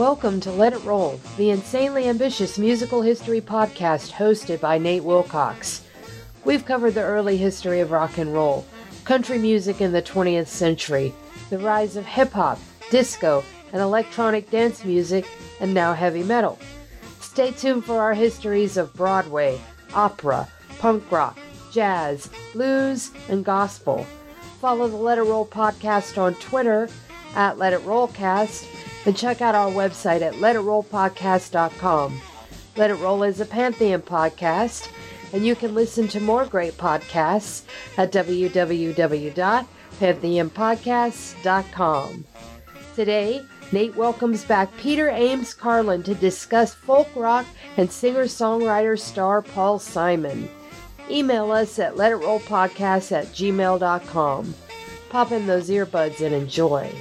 Welcome to Let It Roll, the insanely ambitious musical history podcast hosted by Nate Wilcox. We've covered the early history of rock and roll, country music in the 20th century, the rise of hip hop, disco, and electronic dance music, and now heavy metal. Stay tuned for our histories of Broadway, opera, punk rock, jazz, blues, and gospel. Follow the Let It Roll podcast on Twitter at Let It Rollcast and check out our website at letitrollpodcast.com. Let It Roll is a Pantheon podcast, and you can listen to more great podcasts at www.pantheonpodcasts.com. Today, Nate welcomes back Peter Ames Carlin to discuss folk rock and singer-songwriter star Paul Simon. Email us at letitrollpodcast at gmail.com. Pop in those earbuds and enjoy.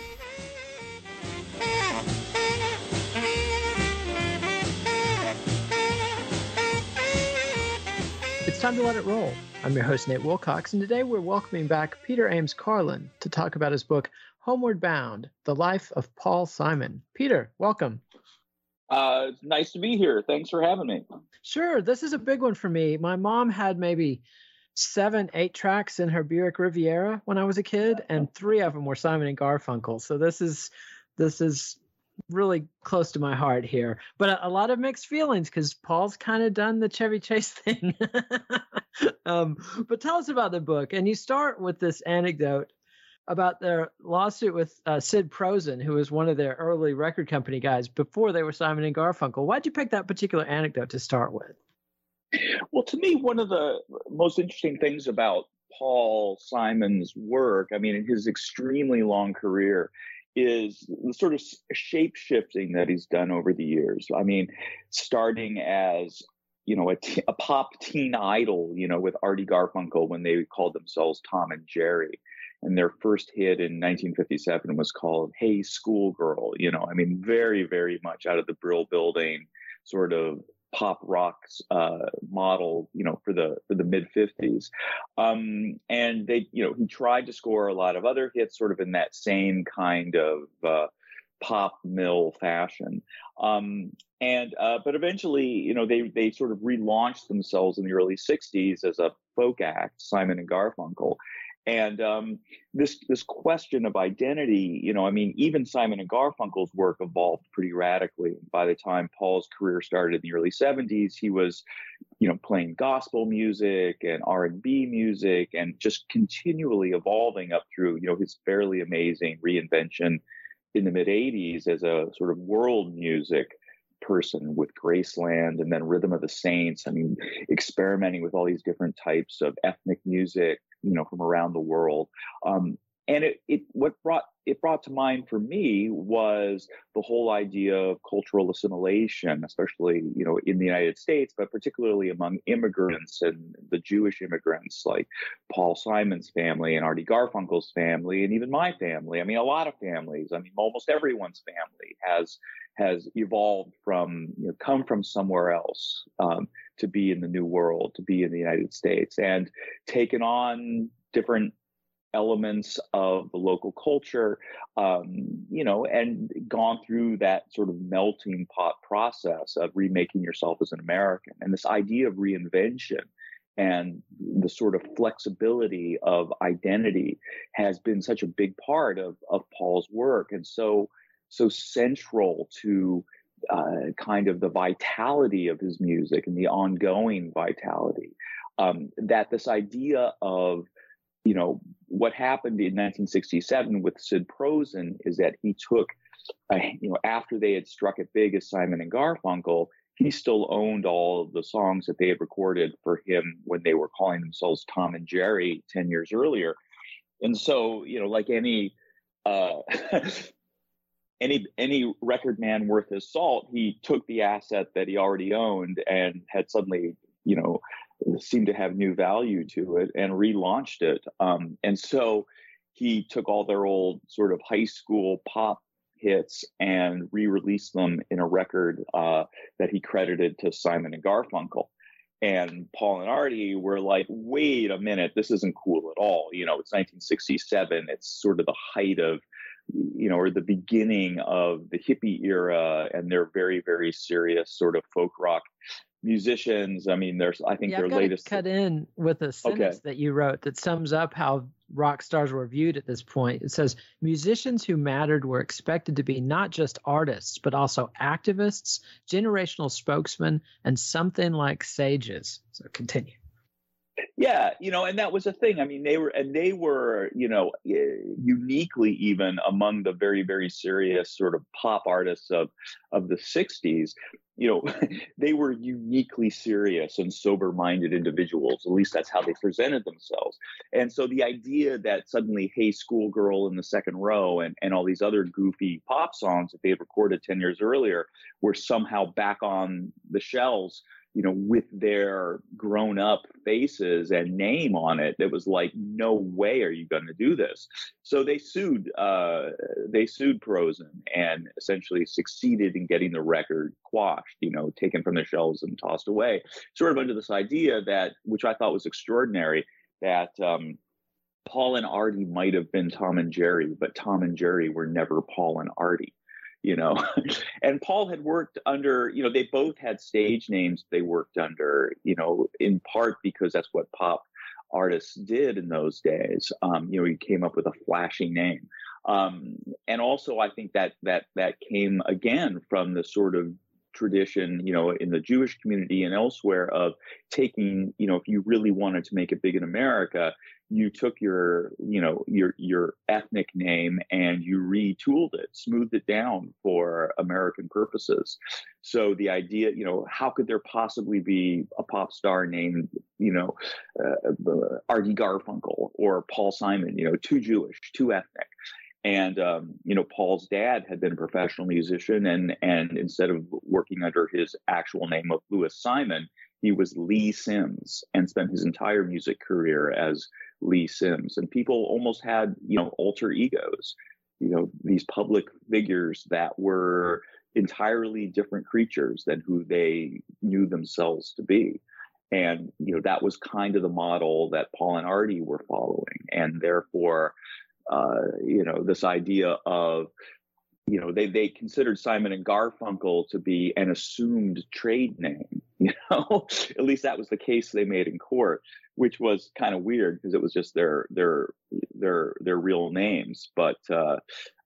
Time to let it roll. I'm your host, Nate Wilcox, and today we're welcoming back Peter Ames Carlin to talk about his book, Homeward Bound The Life of Paul Simon. Peter, welcome. Uh, it's nice to be here. Thanks for having me. Sure. This is a big one for me. My mom had maybe seven, eight tracks in her Buick Riviera when I was a kid, and three of them were Simon and Garfunkel. So this is this is really close to my heart here. But a, a lot of mixed feelings because Paul's kind of done the Chevy Chase thing. um, but tell us about the book, and you start with this anecdote about their lawsuit with uh, Sid Prosen, who was one of their early record company guys before they were Simon and Garfunkel. Why'd you pick that particular anecdote to start with? Well, to me, one of the most interesting things about Paul Simon's work, I mean, in his extremely long career, is the sort of shape shifting that he's done over the years. I mean, starting as you know a, t- a pop teen idol, you know, with Artie Garfunkel when they called themselves Tom and Jerry, and their first hit in 1957 was called "Hey Schoolgirl." You know, I mean, very very much out of the Brill Building sort of pop rock uh, model, you know, for the for the mid '50s, um, and they, you know, he tried to score a lot of other hits, sort of in that same kind of uh, pop mill fashion. Um, and uh, but eventually, you know, they they sort of relaunched themselves in the early '60s as a folk act, Simon and Garfunkel, and um, this this question of identity, you know, I mean, even Simon and Garfunkel's work evolved pretty radically. By the time Paul's career started in the early '70s, he was, you know, playing gospel music and R&B music, and just continually evolving up through, you know, his fairly amazing reinvention in the mid '80s as a sort of world music person with Graceland and then Rhythm of the Saints. I mean, experimenting with all these different types of ethnic music, you know, from around the world. Um, and it, it what brought it brought to mind for me was the whole idea of cultural assimilation, especially you know in the United States, but particularly among immigrants and the Jewish immigrants like Paul Simon's family and Artie Garfunkel's family and even my family. I mean, a lot of families. I mean, almost everyone's family has has evolved from you know come from somewhere else um, to be in the new world, to be in the United States, and taken on different elements of the local culture, um, you know, and gone through that sort of melting pot process of remaking yourself as an American. And this idea of reinvention and the sort of flexibility of identity has been such a big part of, of Paul's work and so so central to uh, kind of the vitality of his music and the ongoing vitality um, that this idea of you know what happened in 1967 with Sid Prosen is that he took uh, you know after they had struck it big as Simon and Garfunkel he still owned all of the songs that they had recorded for him when they were calling themselves Tom and Jerry 10 years earlier. And so you know like any uh, any any record man worth his salt he took the asset that he already owned and had suddenly you know seemed to have new value to it and relaunched it. Um, and so he took all their old sort of high school pop hits and re-released them in a record uh, that he credited to Simon and Garfunkel. And Paul and Artie were like, wait a minute, this isn't cool at all. You know, it's 1967. It's sort of the height of, you know, or the beginning of the hippie era. And they're very, very serious sort of folk rock musicians. I mean, there's I think yeah, their I've latest cut in with a sentence Okay. that you wrote that sums up how rock stars were viewed at this point. It says musicians who mattered were expected to be not just artists but also activists, generational spokesmen, and something like sages. So continue. Yeah, you know, and that was a thing. I mean, they were, and they were, you know, eh, uniquely even among the very, very serious sort of pop artists of of the '60s. You know, they were uniquely serious and sober-minded individuals. At least that's how they presented themselves. And so the idea that suddenly "Hey Schoolgirl" in the second row and and all these other goofy pop songs that they had recorded ten years earlier were somehow back on the shelves you know, with their grown up faces and name on it. It was like, no way are you going to do this. So they sued, uh, they sued Prosen and essentially succeeded in getting the record quashed, you know, taken from the shelves and tossed away, sort of under this idea that, which I thought was extraordinary, that, um, Paul and Artie might have been Tom and Jerry, but Tom and Jerry were never Paul and Artie you know and paul had worked under you know they both had stage names they worked under you know in part because that's what pop artists did in those days. Um, you know he came up with a flashy name. Um, and also i think that that that came again from the sort of tradition you know in the jewish community and elsewhere of taking you know if you really wanted to make it big in america you took your you know your your ethnic name and you retooled it smoothed it down for american purposes. So the idea you know how could there possibly be a pop star named you know uh, artie garfunkel or paul simon you know too jewish too ethnic and um, you know paul's dad had been a professional musician and and instead of working under his actual name of lewis simon he was lee sims and spent his entire music career as Lee Sims. And people almost had, you know, alter egos, you know, these public figures that were entirely different creatures than who they knew themselves to be. And, you know, that was kind of the model that Paul and Artie were following. And therefore, uh, you know, this idea of, you know, they, they considered Simon and Garfunkel to be an assumed trade name, you know, at least that was the case they made in court which was kind of weird because it was just their their their their real names. But uh,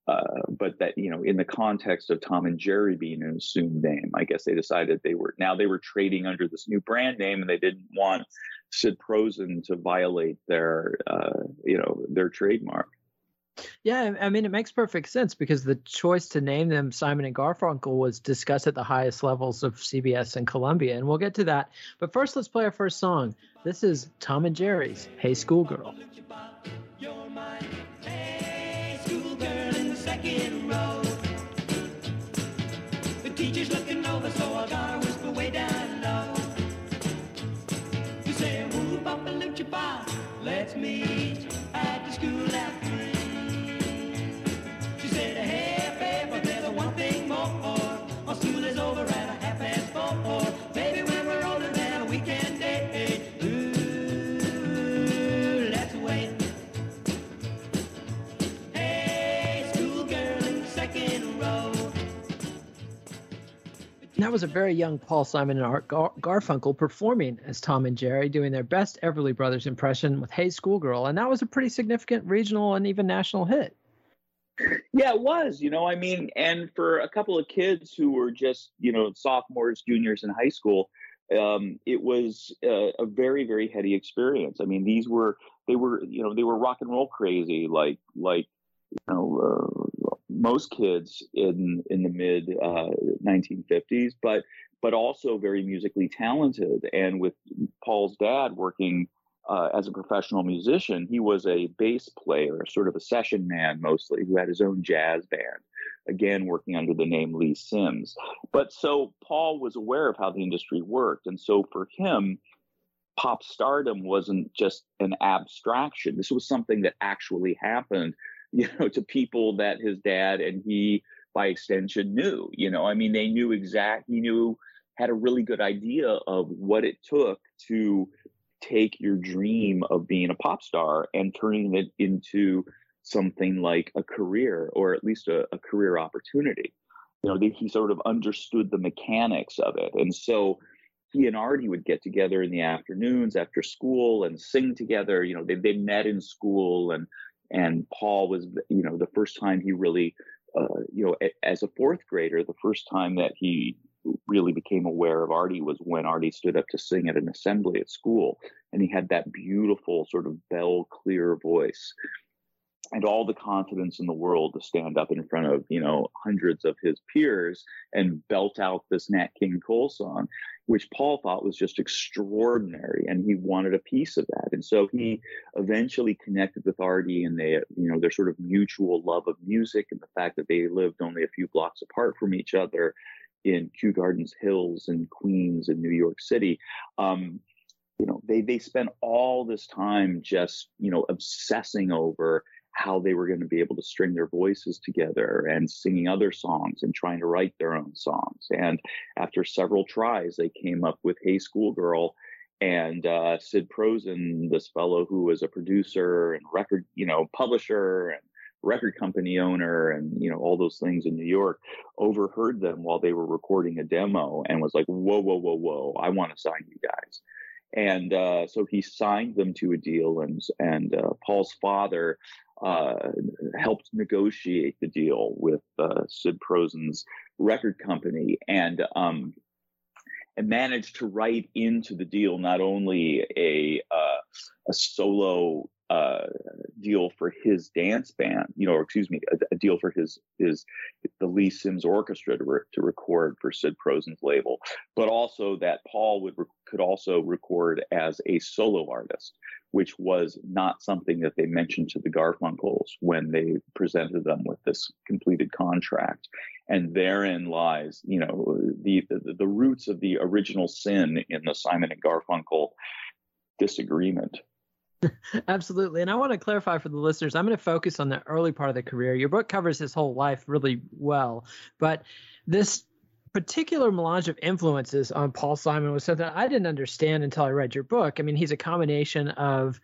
uh, but that you know, in the context of Tom and Jerry being an assumed name, I guess they decided they were now they were trading under this new brand name, and they didn't want Sid Prosen to violate their uh, you know their trademark. Yeah, I mean, it makes perfect sense because the choice to name them Simon and Garfunkel was discussed at the highest levels of CBS and Columbia, and we'll get to that. But first, let's play our first song. This is Tom and Jerry's Hey Schoolgirl. Let's meet at the school after was a very young Paul Simon and Art Gar- Garfunkel performing as Tom and Jerry, doing their best Everly Brothers impression with Hey Schoolgirl. And that was a pretty significant regional and even national hit. Yeah, it was. You know, I mean, and for a couple of kids who were just, you know, sophomores, juniors in high school, um, it was a, a very, very heady experience. I mean, these were they were, you know, they were rock and roll crazy, like like you know uh, most kids in in the mid uh, 1950s, but but also very musically talented. And with Paul's dad working uh, as a professional musician, he was a bass player, sort of a session man mostly, who had his own jazz band, again, working under the name Lee Sims. But so Paul was aware of how the industry worked. And so for him, pop stardom wasn't just an abstraction. This was something that actually happened, you know, to people that his dad and he, by extension, knew. You know, I mean, they knew exact, he knew, had a really good idea of what it took to take your dream of being a pop star and turning it into something like a career or at least a, a career opportunity. You know, he sort of understood the mechanics of it. And so he and Artie would get together in the afternoons after school and sing together. You know, they, they met in school and and Paul was, you know, the first time he really, uh, you know, as a fourth grader, the first time that he really became aware of Artie was when Artie stood up to sing at an assembly at school. And he had that beautiful, sort of bell clear voice and all the confidence in the world to stand up in front of, you know, hundreds of his peers and belt out this Nat King Cole song, which Paul thought was just extraordinary. And he wanted a piece of that. And so he eventually connected with Artie and they, you know, their sort of mutual love of music and the fact that they lived only a few blocks apart from each other in Kew Gardens Hills and Queens and New York City. Um, you know, they they spent all this time just you know obsessing over how they were going to be able to string their voices together and singing other songs and trying to write their own songs. And after several tries, they came up with "Hey Schoolgirl." And uh, Sid Prosen, this fellow who was a producer and record, you know, publisher and record company owner and you know all those things in New York overheard them while they were recording a demo and was like whoa whoa whoa whoa I want to sign you guys and uh, so he signed them to a deal and and uh, Paul's father uh, helped negotiate the deal with uh, Sid Prosen's record company and um, and managed to write into the deal not only a uh, a solo uh, deal for his dance band, you know, excuse me, a, a, deal for his his the Lee Sims Orchestra to, re, to record for Sid Prosen's label, but also that Paul would could also record as a solo artist, which was not something that they mentioned to the Garfunkels when they presented them with this completed contract. And therein lies, you know, the the, the roots of the original sin in the Simon and Garfunkel disagreement. Absolutely. And I want to clarify for the listeners, I'm going to focus on the early part of the career. Your book covers his whole life really well, but this particular melange of influences on Paul Simon was something I didn't understand until I read your book. I mean, he's a combination of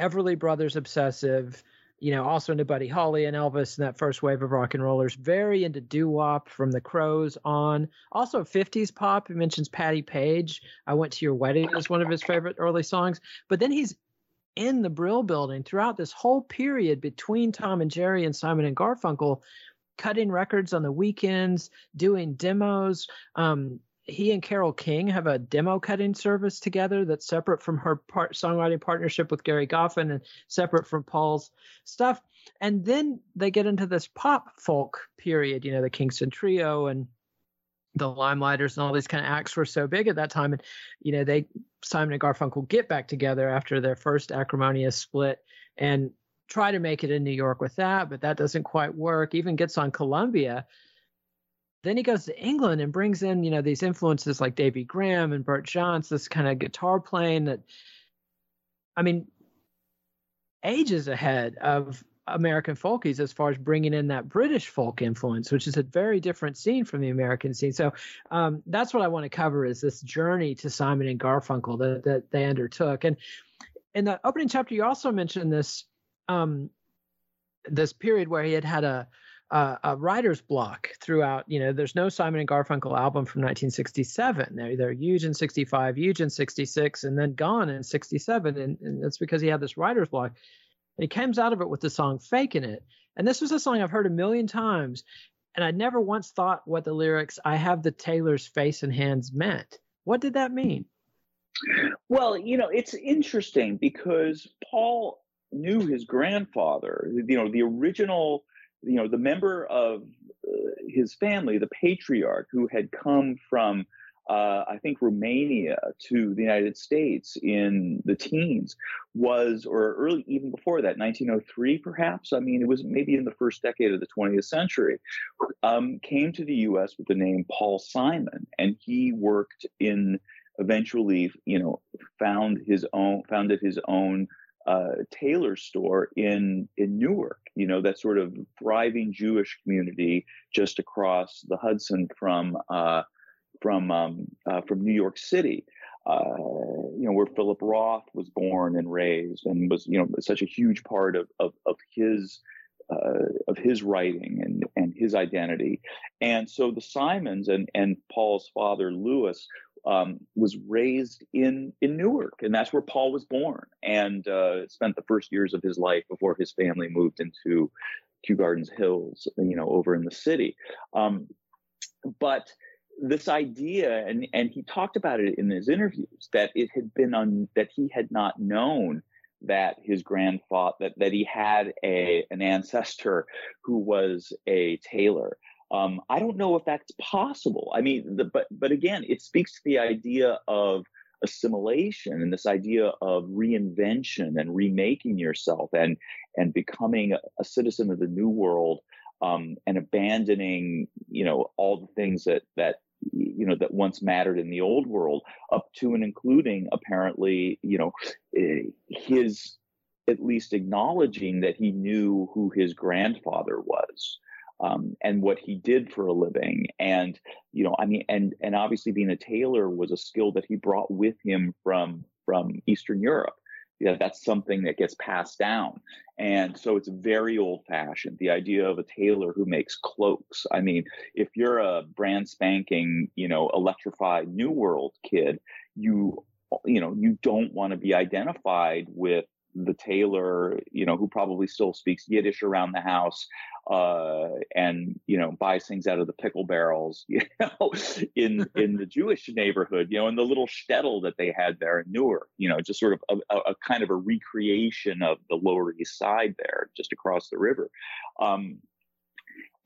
Everly Brothers obsessive, you know, also into Buddy Holly and Elvis and that first wave of rock and rollers, very into doo wop from the Crows on. Also 50s pop. He mentions Patti Page. I Went to Your Wedding is one of his favorite early songs. But then he's in the Brill building throughout this whole period between Tom and Jerry and Simon and Garfunkel, cutting records on the weekends, doing demos. Um, he and Carole King have a demo cutting service together that's separate from her part, songwriting partnership with Gary Goffin and separate from Paul's stuff. And then they get into this pop folk period, you know, the Kingston Trio and the Limeliters and all these kind of acts were so big at that time. And, you know, they, Simon and Garfunkel get back together after their first acrimonious split and try to make it in New York with that, but that doesn't quite work. Even gets on Columbia. Then he goes to England and brings in, you know, these influences like Davy Graham and Bert Jansch, this kind of guitar playing that, I mean, ages ahead of American folkies as far as bringing in that British folk influence, which is a very different scene from the American scene. So um, that's what I want to cover is this journey to Simon and Garfunkel that, that they undertook. And in the opening chapter, you also mentioned this um, this period where he had had a uh, a writer's block throughout. You know, there's no Simon and Garfunkel album from 1967. They're, they're huge in 65, huge in 66, and then gone in 67. And, and that's because he had this writer's block. And he comes out of it with the song Faking It. And this was a song I've heard a million times. And I never once thought what the lyrics, I have the tailor's face and hands meant. What did that mean? Well, you know, it's interesting because Paul knew his grandfather, you know, the original, you know, the member of uh, his family, the patriarch who had come from, uh, I think, Romania to the United States in the teens was, or early, even before that, 1903, perhaps. I mean, it was maybe in the first decade of the 20th century, um, came to the U.S. with the name Paul Simon, and he worked in eventually, you know, found his own, founded his own uh, tailor store in in Newark. You know, that sort of thriving Jewish community just across the Hudson from uh, from um, uh, from New York City. Uh, you know, where Philip Roth was born and raised, and was you know such a huge part of of, of his uh, of his writing and and his identity. And so the Simons and and Paul's father Lewis um, was raised in in Newark, and that's where Paul was born, and uh, spent the first years of his life before his family moved into Kew Gardens Hills, you know, over in the city. Um, but this idea, and and he talked about it in his interviews, that it had been on that he had not known that his grandfather that, that he had a an ancestor who was a tailor um, I don't know if that's possible. I mean, the, but but again, it speaks to the idea of assimilation and this idea of reinvention and remaking yourself and and becoming a, citizen of the new world um, and abandoning you know all the things that that you know that once mattered in the old world up to and including apparently you know eh, his at least acknowledging that he knew who his grandfather was um, and what he did for a living. And, you know, I mean, and, and obviously being a tailor was a skill that he brought with him from, from Eastern Europe. Yeah, that's something that gets passed down. And so it's very old fashioned. The idea of a tailor who makes cloaks. I mean, if you're a brand spanking, you know, electrified new world kid, you, you know, you don't want to be identified with the tailor, you know, who probably still speaks Yiddish around the house, uh, and you know buys things out of the pickle barrels, you know, in in the Jewish neighborhood, you know, in the little shtetl that they had there in Newark, you know, just sort of a, a kind of a recreation of the Lower East Side there, just across the river. Um,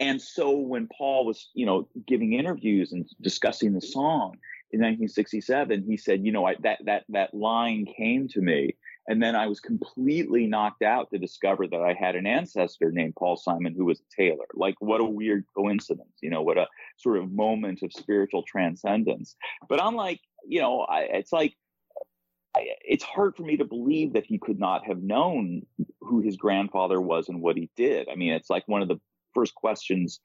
and so when Paul was, you know, giving interviews and discussing the song in 1967, he said, you know, I, that that that line came to me and then I was completely knocked out to discover that I had an ancestor named Paul Simon who was a tailor. Like, what a weird coincidence, you know, what a sort of moment of spiritual transcendence. But I'm like, you know, I, it's like, it's hard for me to believe that he could not have known who his grandfather was and what he did. I mean, it's like one of the first questions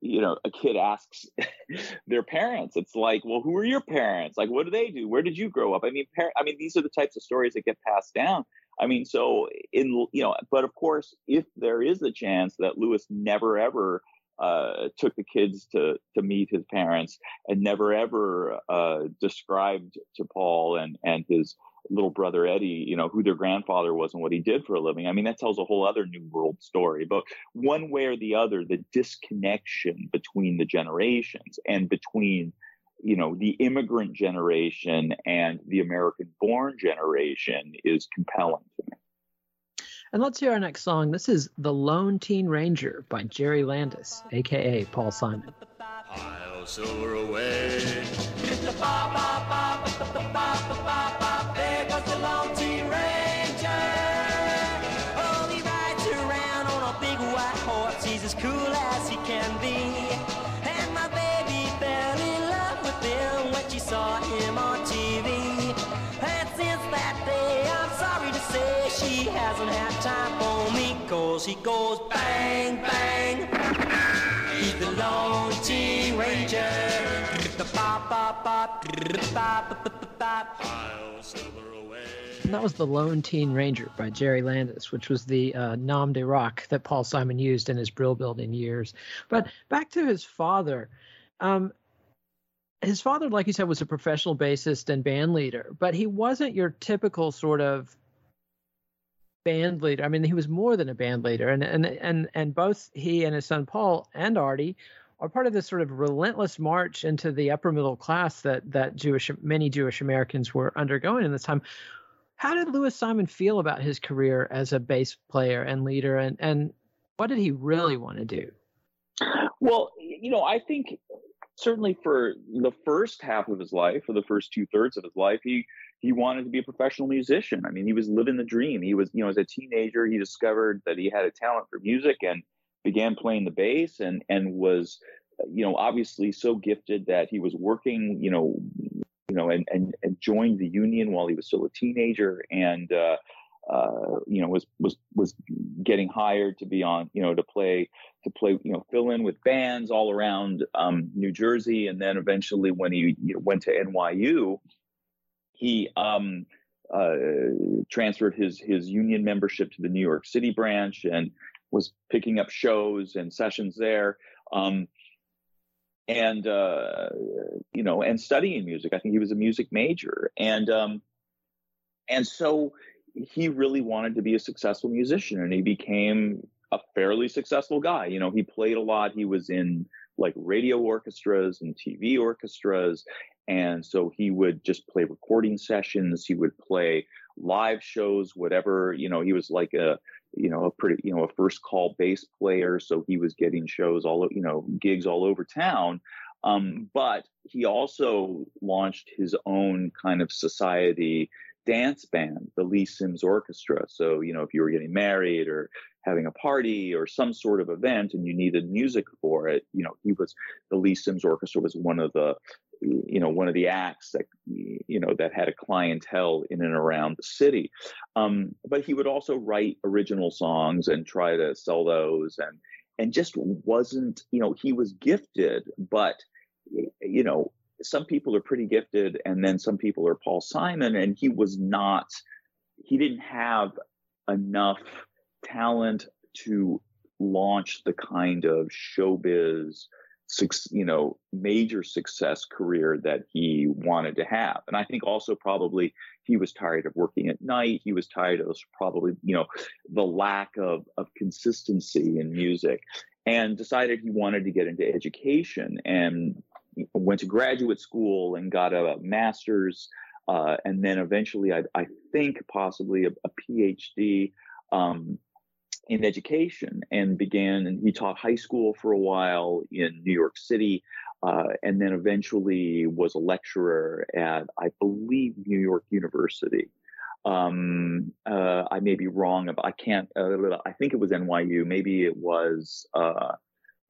you know a kid asks their parents it's like well who are your parents? Like what do they do? Where did you grow up? I mean par- i mean these are the types of stories that get passed down. I mean so in you know but of course if there is a chance that lewis never ever uh, took the kids to to meet his parents and never ever uh, described to paul and and his little brother Eddie, you know, who their grandfather was and what he did for a living. I mean, that tells a whole other new world story. But one way or the other, the disconnection between the generations and between, you know, the immigrant generation and the American born generation is compelling to me. And let's hear our next song. This is The Lone Teen Ranger by Jerry Landis, aka Paul Simon. I'll soar away. Cause he goes bang, bang. He's the Lone Teen Ranger. Away. that was The Lone Teen Ranger by Jerry Landis, which was the uh, nom de rock that Paul Simon used in his Brill building years. But back to his father. Um, his father, like you said, was a professional bassist and band leader, but he wasn't your typical sort of band leader. I mean, he was more than a band leader, and and and and both he and his son Paul and Artie are part of this sort of relentless march into the upper middle class that that Jewish many Jewish Americans were undergoing in this time. How did Louis Simon feel about his career as a bass player and leader, and and what did he really want to do? Well, you know, I think certainly for the first half of his life, for the first two thirds of his life, he he wanted to be a professional musician. I mean, he was living the dream. He was, you know, as a teenager, he discovered that he had a talent for music and began playing the bass and and was you know obviously so gifted that he was working you know you know and and, and joined the union while he was still a teenager and uh, uh, you know was was was getting hired to be on you know to play to play you know fill in with bands all around um, New Jersey and then eventually when he you know, went to NYU he um, uh, transferred his his union membership to the New York City branch and was picking up shows and sessions there. Um, and uh, you know, and studying music. I think he was a music major, and um, and so he really wanted to be a successful musician, and he became a fairly successful guy. You know, he played a lot. He was in like radio orchestras and TV orchestras, and so he would just play recording sessions. He would play live shows, whatever. You know, he was like a you know, a pretty, you know, a first call bass player. So he was getting shows all, you know, gigs all over town. Um, but he also launched his own kind of society dance band, the Lee Sims Orchestra. So, you know, if you were getting married or having a party or some sort of event and you needed music for it, you know, he was the Lee Sims Orchestra was one of the you know one of the acts that you know that had a clientele in and around the city. Um, but he would also write original songs and try to sell those and and just wasn't you know he was gifted but you know some people are pretty gifted and then some people are paul simon and he was not he didn't have enough talent to launch the kind of showbiz you know, major success career that he wanted to have. And I think also probably he was tired of working at night. He was tired of probably, you know, the lack of, of consistency in music and decided he wanted to get into education and went to graduate school and got a master's uh, and then eventually I, I think possibly a, a PhD um, in education and began and he taught high school for a while in New York City uh, and then eventually was a lecturer at I believe New York University. Um, uh, I may be wrong about I can't uh, I think it was NYU maybe it was uh,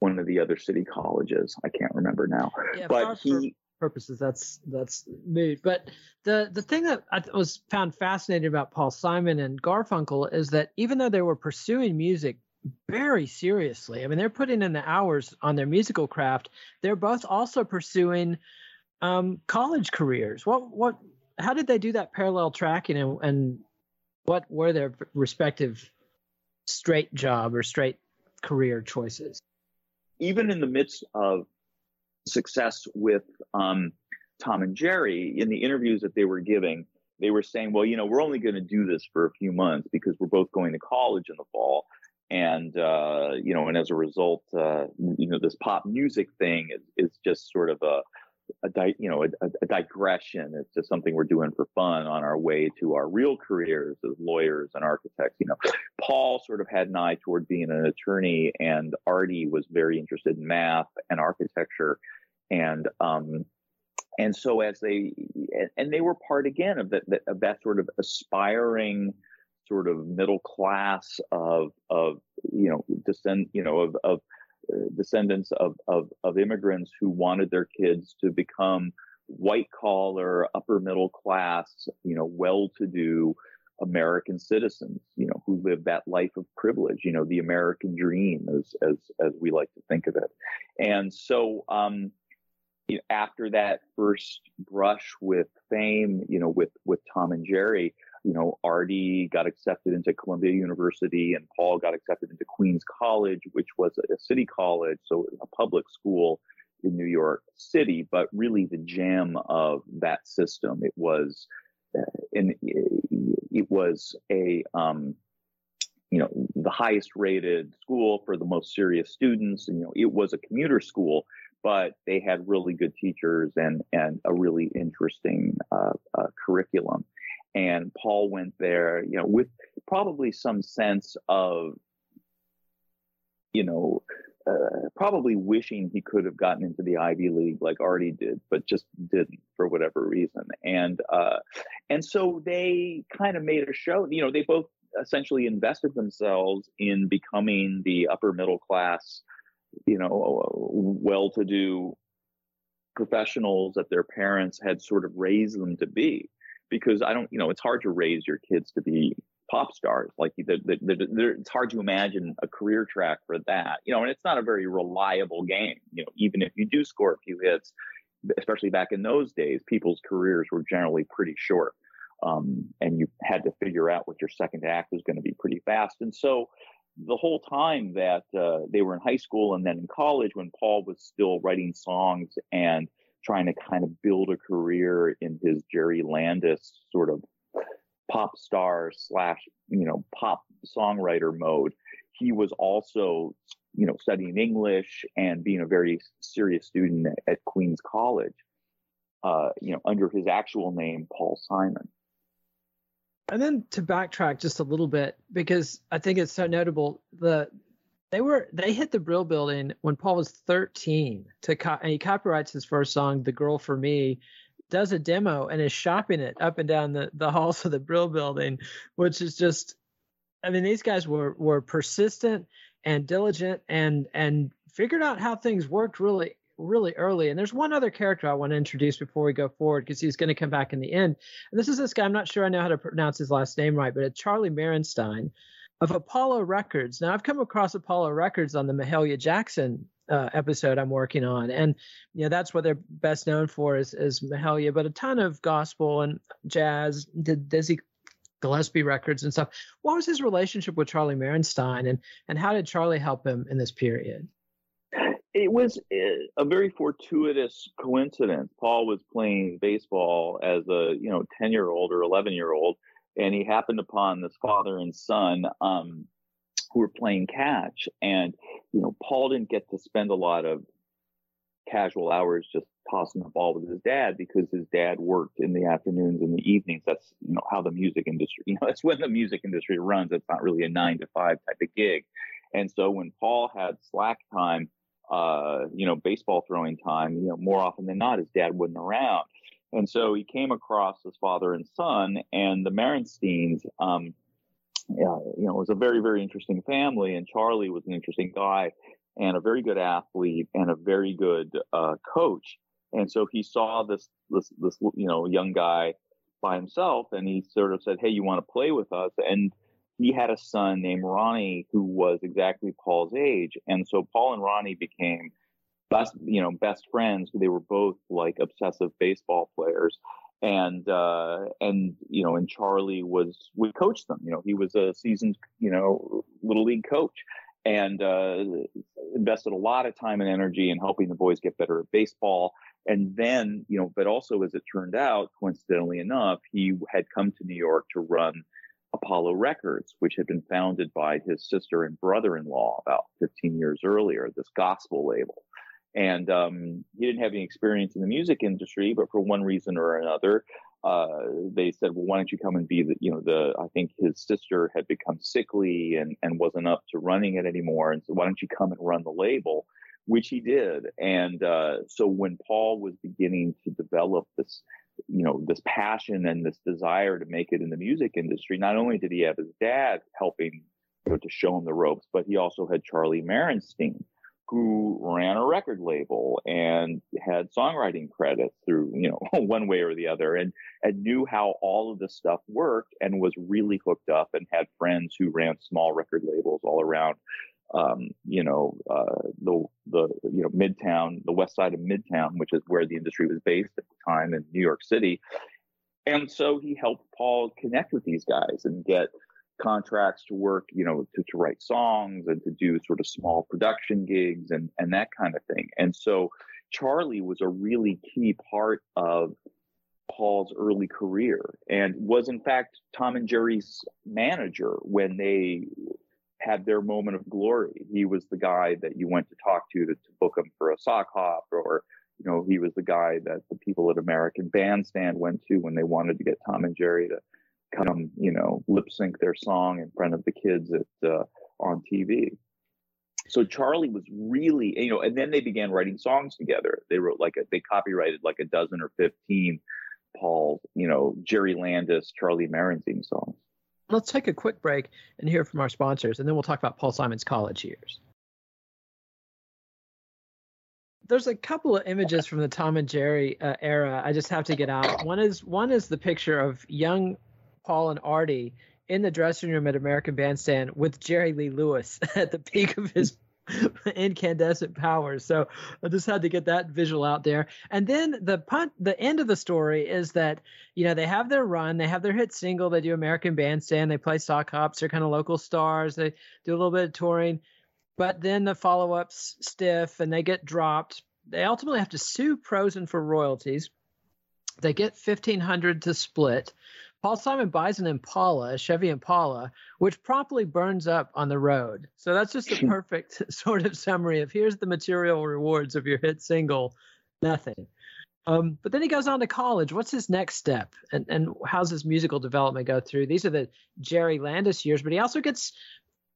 one of the other city colleges. I can't remember now. Yeah, but he purposes that's that's moot but the the thing that i was found fascinating about paul simon and garfunkel is that even though they were pursuing music very seriously i mean they're putting in the hours on their musical craft they're both also pursuing um, college careers. What what how did they do that parallel tracking and, and what were their respective straight job or straight career choices? Even in the midst of success with um, Tom and Jerry in the interviews that they were giving, they were saying, well, you know, we're only going to do this for a few months because we're both going to college in the fall. And, uh, you know, and as a result, uh, you know, this pop music thing is, is just sort of a, a di- you know, a, a, digression. It's just something we're doing for fun on our way to our real careers as lawyers and architects. You know, Paul sort of had an eye toward being an attorney, and Artie was very interested in math and architecture, and um, and so as they and they were part again of that, of that sort of aspiring sort of middle class of of you know descend you know of of descendants of, of, of immigrants who wanted their kids to become white collar, upper middle class, you know, well to do American citizens, you know, who live that life of privilege, you know, the American dream as, as, as we like to think of it. And so, um, you know, after that first brush with fame, you know, with, with Tom and Jerry, you know, Artie got accepted into Columbia University and Paul got accepted into Queens College, which was a city college, so a public school in New York City, but really the gem of that system. It was, uh, and it was a, um, you know, the highest rated school for the most serious students. And, you know, it was a commuter school, but they had really good teachers and, and a really interesting uh, uh, curriculum. And Paul went there, you know, with probably some sense of, you know, uh, probably wishing he could have gotten into the Ivy League like Artie did, but just didn't for whatever reason. And uh, and so they kind of made a show. You know, they both essentially invested themselves in becoming the upper middle class, you know, well-to-do professionals that their parents had sort of raised them to be. Because I don't, you know, it's hard to raise your kids to be pop stars. Like the, the, the, it's hard to imagine a career track for that, you know, and it's not a very reliable game. You know, even if you do score a few hits, especially back in those days, people's careers were generally pretty short. Um, and you had to figure out what your second act was going to be pretty fast. And so the whole time that uh, they were in high school and then in college, when Paul was still writing songs and trying to kind of build a career in his Jerry Landis sort of pop star slash you know pop songwriter mode. He was also you know studying english and being a very serious student at, queens college uh, you know under his actual name paul simon. And then to backtrack just a little bit because i think it's so notable the they were they hit the brill building when paul was 13 to co- and he copyrights his first song the girl for me does a demo and is shopping it up and down the, the halls of the Brill building, which is just I mean, these guys were were persistent and diligent and and figured out how things worked really really early. And there's one other character I want to introduce before we go forward because he's going to come back in the end. And this is this guy. I'm not sure I know how to pronounce his last name right, but it's Charlie Merenstein of Apollo Records. Now I've come across Apollo Records on the Mahalia Jackson uh, episode I'm working on, and you know that's what they're best known for is is Mahalia, but a ton of gospel and jazz, did Dizzy Gillespie records and stuff. What was his relationship with Charlie Merenstein, and and how did Charlie help him in this period? It was a very fortuitous coincidence. Paul was playing baseball as a you know ten year old or eleven year old, and he happened upon this father and son um, who were playing catch. And, you know, Paul didn't get to spend a lot of casual hours just tossing the ball with his dad because his dad worked in the afternoons and the evenings. That's, you know, how the music industry, you know, that's when the music industry runs. It's not really a nine to five type of gig. And so when Paul had slack time, uh, you know, baseball throwing time, you know, more often than not, his dad wasn't around. And so he came across his father and son and the Merensteins, um, yeah, you know, it was a very, very interesting family. And Charlie was an interesting guy and a very good athlete and a very good uh, coach. And so he saw this, this, this, you know, young guy by himself and he sort of said, Hey, you want to play with us? And he had a son named Ronnie who was exactly Paul's age. And so Paul and Ronnie became best, you know, best friends. They were both like obsessive baseball players and uh, and you know, and Charlie was would coach them. You know, he was a seasoned you know little league coach, and uh, invested a lot of time and energy in helping the boys get better at baseball. And then you know, but also as it turned out, coincidentally enough, he had come to New York to run Apollo Records, which had been founded by his sister and brother-in-law about 15 years earlier. This gospel label and um, he didn't have any experience in the music industry, but for one reason or another, uh, they said, "Well, why don't you come and be the, you know, the?" I think his sister had become sickly and and wasn't up to running it anymore, and so why don't you come and run the label? Which he did, and uh, so when Paul was beginning to develop this, you know, this passion and this desire to make it in the music industry, not only did he have his dad helping you know, to show him the ropes, but he also had Charlie Merenstein who ran a record label and had songwriting credits through, you know, one way or the other and, and knew how all of this stuff worked and was really hooked up and had friends who ran small record labels all around, um, you know, uh, the, the, you know, Midtown, the west side of Midtown, which is where the industry was based at the time in New York City. And so he helped Paul connect with these guys and get contracts to work, you know, to, to write songs and to do sort of small production gigs and, and that kind of thing. And so Charlie was a really key part of Paul's early career and was in fact Tom and Jerry's manager when they had their moment of glory. He was the guy that you went to talk to to, to book him for a sock hop or you know, he was the guy that the people at American Bandstand went to when they wanted to get Tom and Jerry to come, you know, lip sync their song in front of the kids at uh, on TV. So Charlie was really, you know, and then they began writing songs together. They wrote like a, they copyrighted like a dozen or fifteen Paul, you know, Jerry Landis, Charlie Merenstein songs. Let's take a quick break and hear from our sponsors, and then we'll talk about Paul Simon's college years. There's a couple of images from the Tom and Jerry uh, era. I just have to get out. One is one is the picture of young Paul and Artie in the dressing room at American Bandstand with Jerry Lee Lewis at the peak of his incandescent powers. So I just had to get that visual out there. And then the punt, the end of the story is that you know they have their run, they have their hit single, they do American Bandstand, they play sock hops, they're kind of local stars, they do a little bit of touring, but then the follow ups stiff and they get dropped. They ultimately have to sue Prosen for royalties. They get fifteen hundred to split. Paul Simon buys an Impala, a Chevy Impala, which promptly burns up on the road. So that's just a perfect sort of summary of here's the material rewards of your hit single, nothing. Um, but then he goes on to college. What's his next step, and and how's his musical development go through? These are the Jerry Landis years, but he also gets,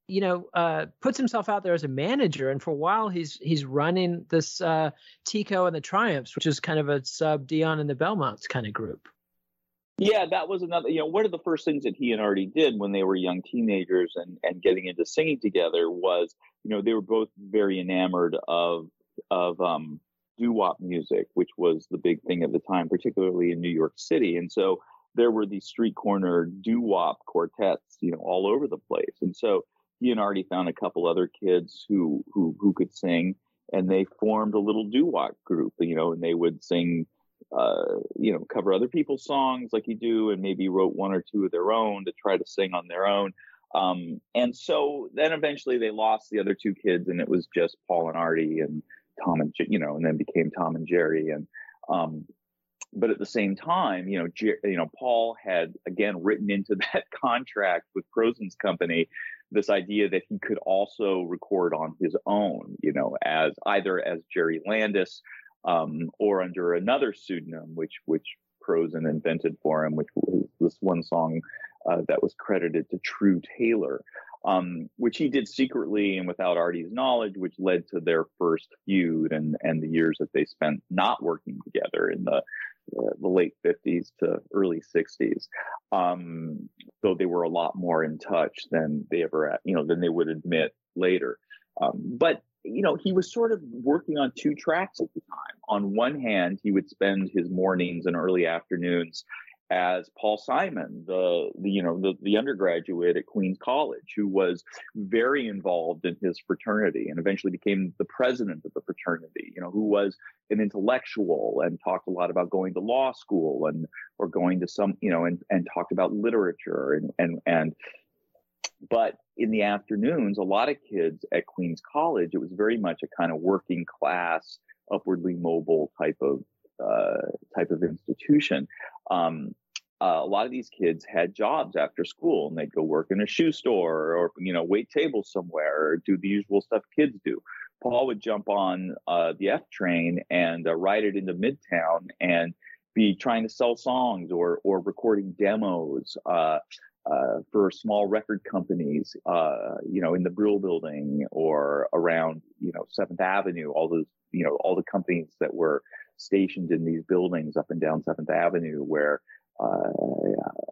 you know, uh, puts himself out there as a manager, and for a while he's he's running this uh, Tico and the Triumphs, which is kind of a sub Dion and the Belmonts kind of group. Yeah, that was another. You know, one of the first things that he and Artie did when they were young teenagers and and getting into singing together was, you know, they were both very enamored of of um, doo wop music, which was the big thing at the time, particularly in New York City. And so there were these street corner doo wop quartets, you know, all over the place. And so he and Artie found a couple other kids who who who could sing, and they formed a little doo wop group, you know, and they would sing uh, you know, cover other people's songs like you do, and maybe wrote one or two of their own to try to sing on their own. Um, and so then eventually they lost the other two kids, and it was just Paul and Artie and Tom and you know, and then became Tom and Jerry. And um, but at the same time, you know, Jer- you know, Paul had again written into that contract with Prosen's company this idea that he could also record on his own, you know, as either as Jerry Landis um, or under another pseudonym, which which Prosen invented for him, which was this one song uh, that was credited to True Taylor, um, which he did secretly and without Artie's knowledge, which led to their first feud and and the years that they spent not working together in the uh, the late 50s to early 60s um, though they were a lot more in touch than they ever you know than they would admit later. Um, but you know, he was sort of working on two tracks at the time. On one hand, he would spend his mornings and early afternoons as Paul Simon, the, the you know the, the undergraduate at Queens College, who was very involved in his fraternity and eventually became the president of the fraternity. You know, who was an intellectual and talked a lot about going to law school and or going to some you know and and talked about literature and and and but in the afternoons, a lot of kids at Queens College, it was very much a kind of working class, upwardly mobile type of uh, type of institution. Um, uh, a lot of these kids had jobs after school, and they'd go work in a shoe store, or you know, wait tables somewhere, or do the usual stuff kids do. Paul would jump on uh, the F train and uh, ride it into Midtown and be trying to sell songs or or recording demos. Uh, for small record companies, uh, you know, in the Brill Building or around, you know, Seventh Avenue, all those, you know, all the companies that were stationed in these buildings up and down Seventh Avenue, where uh,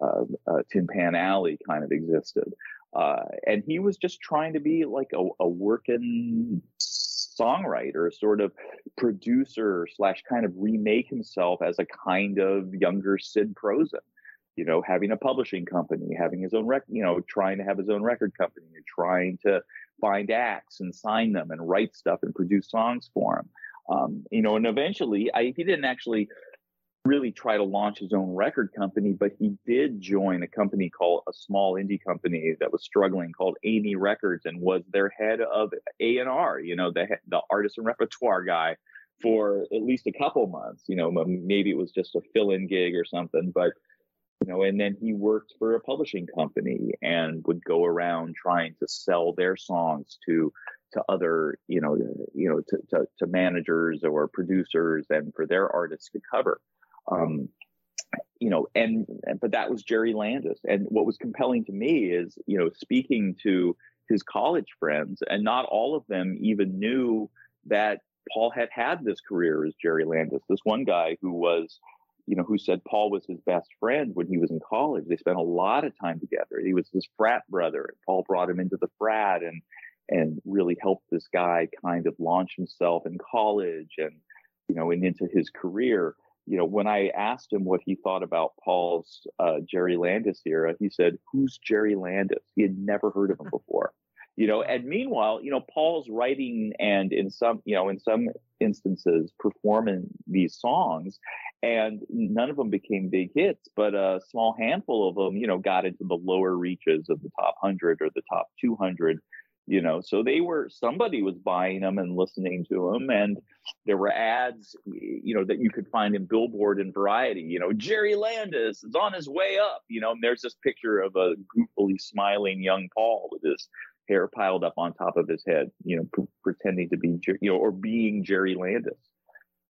uh, uh Tin Pan Alley kind of existed, uh, and he was just trying to be like a, a working songwriter, sort of producer slash kind of remake himself as a kind of younger Sid Prosen you know, having a publishing company, having his own record, you know, trying to have his own record company, and trying to find acts and sign them and write stuff and produce songs for him. Um, you know, and eventually, I, he didn't actually really try to launch his own record company, but he did join a company called a small indie company that was struggling called Amy Records and was their head of A and R, you know, the the artist and repertoire guy for at least a couple months. You know, maybe it was just a fill-in gig or something, but you know, and then he worked for a publishing company and would go around trying to sell their songs to to other, you know, you know, to, to, to managers or producers and for their artists to cover. Um, you know, and, but that was Jerry Landis. And what was compelling to me is, you know, speaking to his college friends, and not all of them even knew that Paul had had this career as Jerry Landis. This one guy who was, you know, who said Paul was his best friend when he was in college. They spent a lot of time together. He was his frat brother, and Paul brought him into the frat and and really helped this guy kind of launch himself in college and you know and into his career you know, when I asked him what he thought about Paul's uh, Jerry Landis era, he said, "Who's Jerry Landis?" He had never heard of him before. You know, and meanwhile, you know, Paul's writing and in some, you know, in some instances performing these songs, and none of them became big hits, but a small handful of them, you know, got into the lower reaches of the top hundred or the top two hundred you know so they were somebody was buying them and listening to them and there were ads you know that you could find in billboard and variety you know jerry landis is on his way up you know and there's this picture of a goofily smiling young paul with his hair piled up on top of his head you know p- pretending to be you know or being jerry landis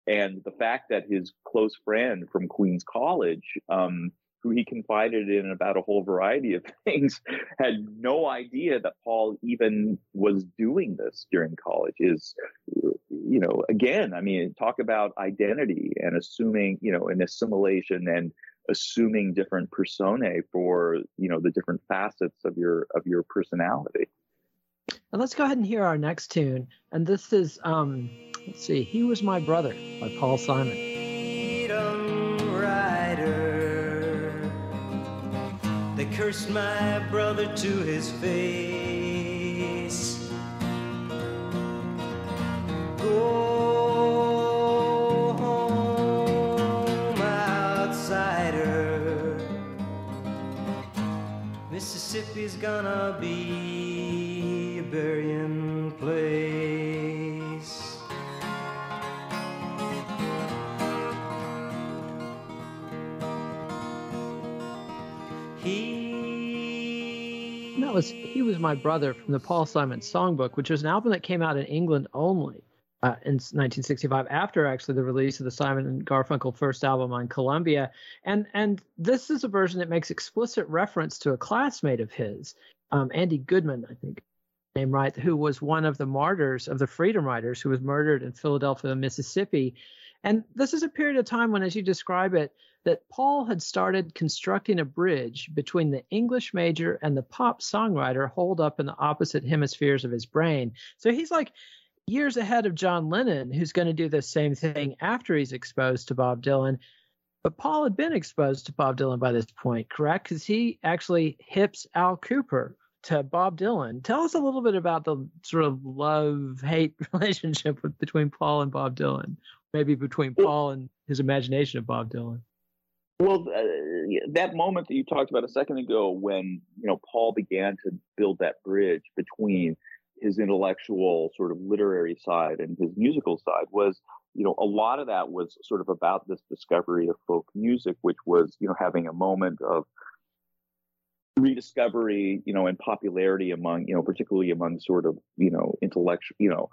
and the fact that his close friend from queens college um, who he confided in about a whole variety of things, had no idea that Paul even was doing this during college. Is, you know, again, I mean, talk about identity and assuming, you know, an assimilation and assuming different personae for, you know, the different facets of your of your personality. And let's go ahead and hear our next tune. And this is, um, let's see, He Was My Brother by Paul Simon. They cursed my brother to his face. Go. Mississippi's gonna be burying place. that was he was my brother from the Paul Simon Songbook, which was an album that came out in England only uh, in 1965, after actually the release of the Simon and Garfunkel first album on Columbia. And and this is a version that makes explicit reference to a classmate of his, um, Andy Goodman, I think, name right, who was one of the martyrs of the Freedom Riders, who was murdered in Philadelphia, Mississippi. And this is a period of time when, as you describe it, that Paul had started constructing a bridge between the English major and the pop songwriter holed up in the opposite hemispheres of his brain. So he's like years ahead of John Lennon, who's going to do the same thing after he's exposed to Bob Dylan. But Paul had been exposed to Bob Dylan by this point, correct? Because he actually hips Al Kooper to Bob Dylan. Tell us a little bit about the sort of love hate relationship with, between Paul and Bob Dylan, maybe between Paul and his imagination of Bob Dylan. Well, uh, that moment that you talked about a second ago, when you know Paul began to build that bridge between his intellectual sort of literary side and his musical side, was you know a lot of that was sort of about this discovery of folk music, which was you know having a moment of rediscovery, you know, and popularity among you know particularly among sort of you know intellectual, you know,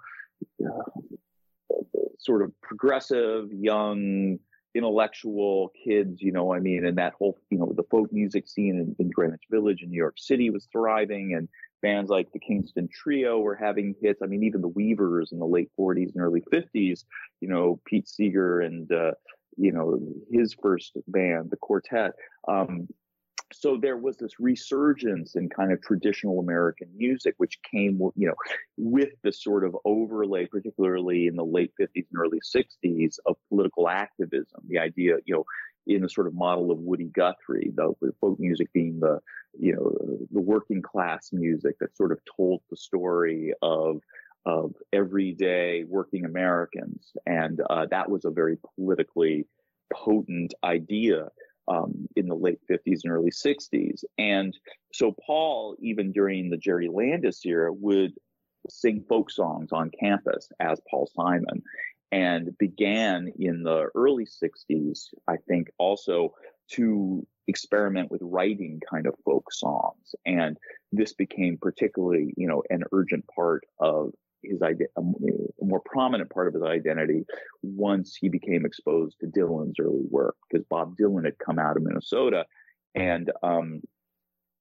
uh, sort of progressive young intellectual kids, you know, I mean, and that whole, you know, the folk music scene in, in, Greenwich Village in New York City was thriving, and bands like the Kingston Trio were having hits. I mean, even the Weavers in the late 40s and early 50s, you know, Pete Seeger and, uh, you know, his first band, the Quartet, um, so there was this resurgence in kind of traditional American music, which came, you know, with the sort of overlay, particularly in the late 50s and early 60s, of political activism. The idea, you know, in the sort of model of Woody Guthrie, the, folk music being the, you know, the working class music that sort of told the story of of everyday working Americans, and uh, that was a very politically potent idea um, in the late 50s and early 60s. And so Paul, even during the Jerry Landis era, would sing folk songs on campus as Paul Simon and began in the early 60s, I think, also to experiment with writing kind of folk songs. And this became particularly, you know, an urgent part of his idea, a more prominent part of his identity once he became exposed to Dylan's early work, because Bob Dylan had come out of Minnesota and um,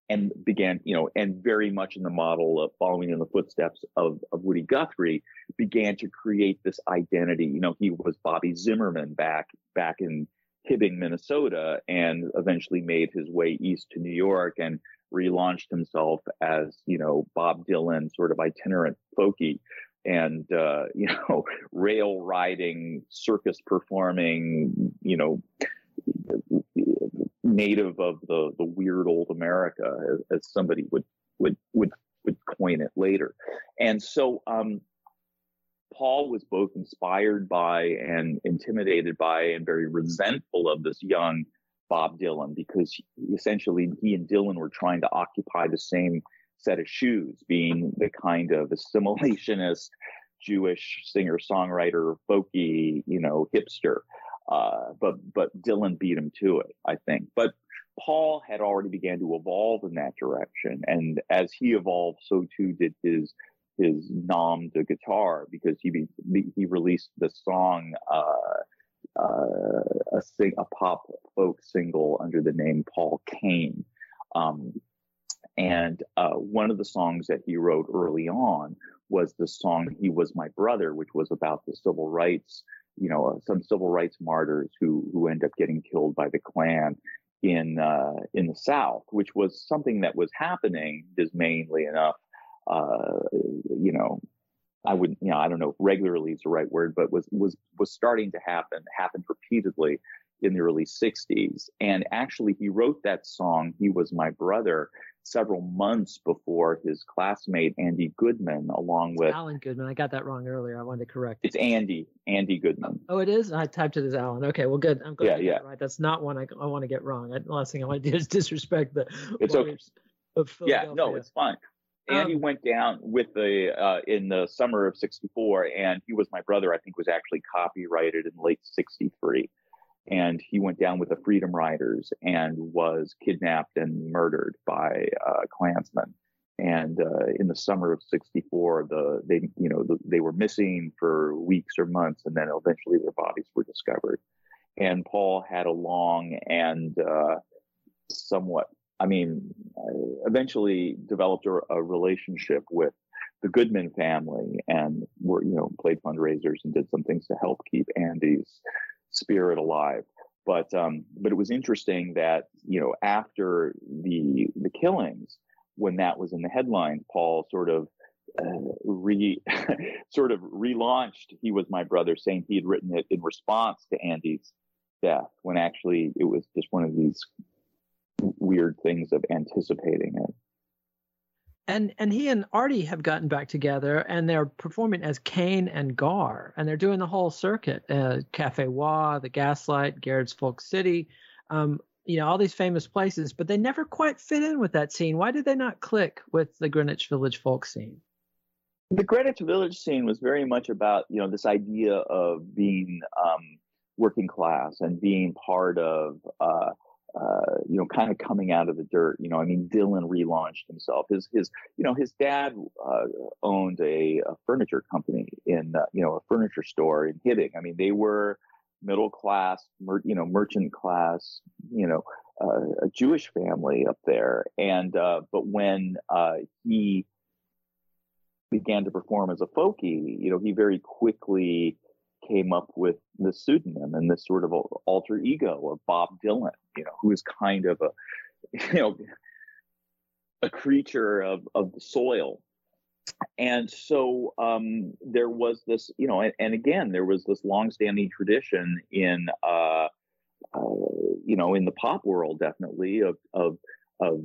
and began, you know, and very much in the model of following in the footsteps of, of Woody Guthrie, began to create this identity. You know, he was Bobby Zimmerman back back in Hibbing, Minnesota, and eventually made his way east to New York and relaunched himself as, you know, Bob Dylan, sort of itinerant folky and uh, you know rail riding circus performing you know native of the the weird old America, as, as somebody would would would would coin it later. And so um, Paul was both inspired by and intimidated by and very resentful of this young Bob Dylan because essentially he and Dylan were trying to occupy the same set of shoes, being the kind of assimilationist Jewish singer songwriter, folky, you know, hipster. Uh, but but Dylan beat him to it, I think. But Paul had already began to evolve in that direction, and as he evolved, so too did his his nom de guitar because he be, he released the song uh, uh, a sing a pop folk single under the name Paul Kane. Um, and uh, one of the songs that he wrote early on was the song "He Was My Brother," which was about the civil rights you know, uh, some civil rights martyrs who who end up getting killed by the Klan in uh, in the South, which was something that was happening dismayingly enough. Uh, you know, I would, you know, I don't know if regularly is the right word, but was was was starting to happen, happened repeatedly in the early 60s. And actually, he wrote that song, He Was My Brother, several months before his classmate Andy Goodman, along with Alan Goodman. I got that wrong earlier. I wanted to correct. It's Andy, Andy Goodman. Oh, it is. I typed it as Alan. Okay, well, good. I'm glad yeah, yeah. right. That's not one I, I want to get wrong. I, the last thing I want to do is disrespect the. It's okay. Of yeah, no, it's fine. Andy Um, went down with the uh, in the summer of '64, and he was my brother. I think was actually copyrighted in late '63, and he went down with the Freedom Riders and was kidnapped and murdered by uh, Klansmen. And uh, in the summer of '64, the they you know the, they were missing for weeks or months, and then eventually their bodies were discovered. And Paul had a long and uh, somewhat I mean, uh, eventually developed a, a, relationship with the Goodman family and were, you know, played fundraisers and did some things to help keep Andy's spirit alive. But, um, but it was interesting that, you know, after the, the killings, when that was in the headlines, Paul sort of, uh, re, sort of relaunched He Was My Brother, saying he had written it in response to Andy's death, when actually it was just one of these weird things of anticipating it. And and he and Artie have gotten back together, and they're performing as Kane and Garr, and they're doing the whole circuit: uh, Cafe Wha, the Gaslight, Gerde's Folk City, um, you know, all these famous places. But they never quite fit in with that scene. Why did they not click with the Greenwich Village folk scene? The Greenwich Village scene was very much about you know this idea of being um, working class and being part of. Uh, uh, you know, kind of coming out of the dirt. You know, I mean, Dylan relaunched himself. His, his, you know, his dad uh, owned a, a, furniture company in, uh, you know, a furniture store in Hibbing. I mean, they were middle class, mer- you know, merchant class, you know, uh, a Jewish family up there. And, uh, but when uh, he began to perform as a folkie, you know, he very quickly came up with the pseudonym and this sort of alter ego of Bob Dylan, you know, who is kind of a, you know, a creature of, of the soil. And so um, there was this, you know, and, and, again, there was this longstanding tradition in, uh, uh, you know, in the pop world, definitely of, of, of